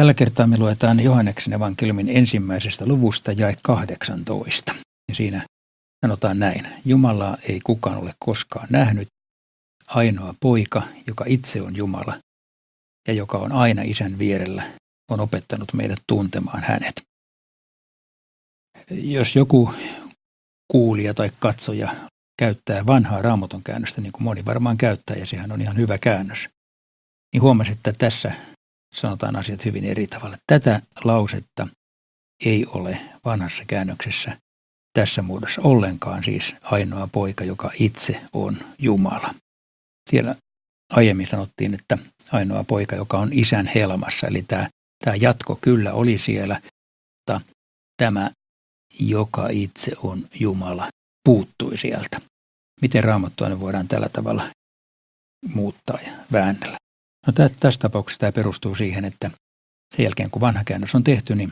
Tällä kertaa me luetaan Johanneksen evankeliumin ensimmäisestä luvusta jae 18. Ja siinä sanotaan näin. Jumalaa ei kukaan ole koskaan nähnyt. Ainoa poika, joka itse on Jumala ja joka on aina isän vierellä, on opettanut meidät tuntemaan hänet. Jos joku kuulija tai katsoja käyttää vanhaa raamaton käännöstä, niin kuin moni varmaan käyttää, ja sehän on ihan hyvä käännös, niin huomasi, että tässä sanotaan asiat hyvin eri tavalla. Tätä lausetta ei ole vanhassa käännöksessä tässä muodossa ollenkaan, siis ainoa poika, joka itse on Jumala. Siellä aiemmin sanottiin, että ainoa poika, joka on isän helmassa, eli tämä, tämä jatko kyllä oli siellä, mutta tämä, joka itse on Jumala, puuttui sieltä. Miten raamattua voidaan tällä tavalla muuttaa ja väännellä? No tässä tapauksessa tämä perustuu siihen, että sen jälkeen kun vanha käännös on tehty, niin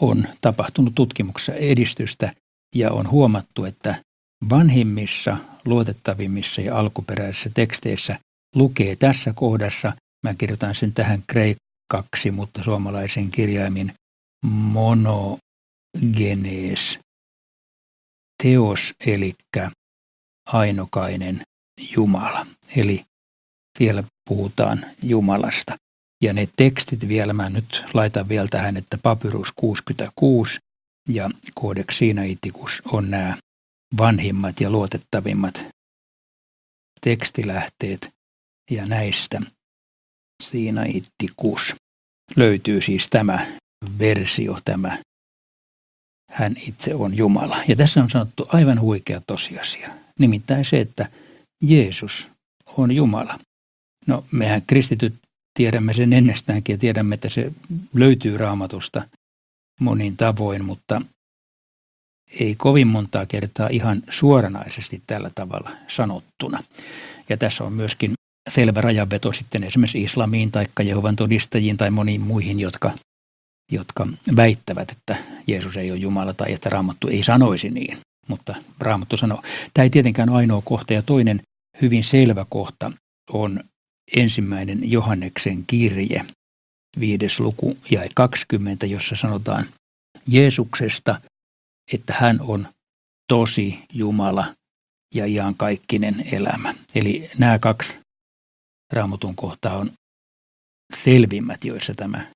on tapahtunut tutkimuksessa edistystä ja on huomattu, että vanhimmissa, luotettavimmissa ja alkuperäisissä teksteissä lukee tässä kohdassa, mä kirjoitan sen tähän kreikaksi, mutta suomalaisen kirjaimin monogenes teos, eli ainokainen Jumala. Eli vielä puhutaan Jumalasta. Ja ne tekstit vielä, mä nyt laitan vielä tähän, että Papyrus 66 ja Codex Sinaiticus on nämä vanhimmat ja luotettavimmat tekstilähteet. Ja näistä Sinaiticus löytyy siis tämä versio, tämä hän itse on Jumala. Ja tässä on sanottu aivan huikea tosiasia. Nimittäin se, että Jeesus on Jumala. No mehän kristityt tiedämme sen ennestäänkin ja tiedämme, että se löytyy raamatusta monin tavoin, mutta ei kovin montaa kertaa ihan suoranaisesti tällä tavalla sanottuna. Ja tässä on myöskin selvä rajanveto sitten esimerkiksi islamiin tai Jehovan todistajiin tai moniin muihin, jotka, jotka väittävät, että Jeesus ei ole Jumala tai että Raamattu ei sanoisi niin. Mutta Raamattu sanoo. Tämä ei tietenkään ole ainoa kohta ja toinen hyvin selvä kohta on ensimmäinen Johanneksen kirje, viides luku ja 20, jossa sanotaan Jeesuksesta, että hän on tosi Jumala ja iankaikkinen elämä. Eli nämä kaksi raamatun kohtaa on selvimmät, joissa tämä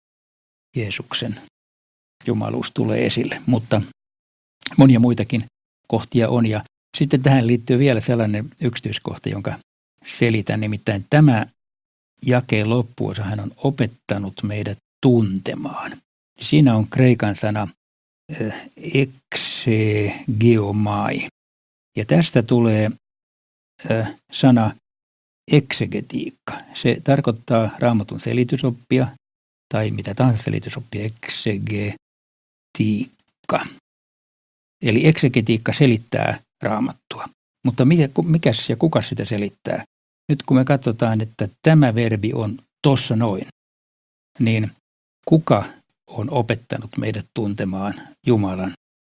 Jeesuksen jumaluus tulee esille. Mutta monia muitakin kohtia on. Ja sitten tähän liittyy vielä sellainen yksityiskohta, jonka selitän. Nimittäin tämä jakeen loppuosa hän on opettanut meidät tuntemaan. Siinä on kreikan sana eh, exegeomai. Ja tästä tulee eh, sana eksegetiikka. Se tarkoittaa raamatun selitysoppia tai mitä tahansa selitysoppia, eksegetiikka. Eli eksegetiikka selittää raamattua. Mutta mikäs ja kuka sitä selittää? Nyt kun me katsotaan, että tämä verbi on tossa noin, niin kuka on opettanut meidät tuntemaan Jumalan?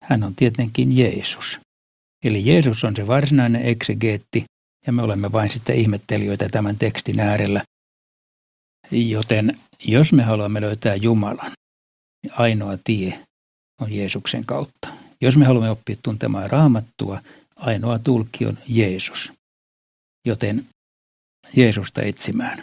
Hän on tietenkin Jeesus. Eli Jeesus on se varsinainen eksegeetti, ja me olemme vain sitten ihmettelijöitä tämän tekstin äärellä. Joten jos me haluamme löytää Jumalan, niin ainoa tie on Jeesuksen kautta. Jos me haluamme oppia tuntemaan raamattua, ainoa tulkki on Jeesus. Joten Jeesusta etsimään.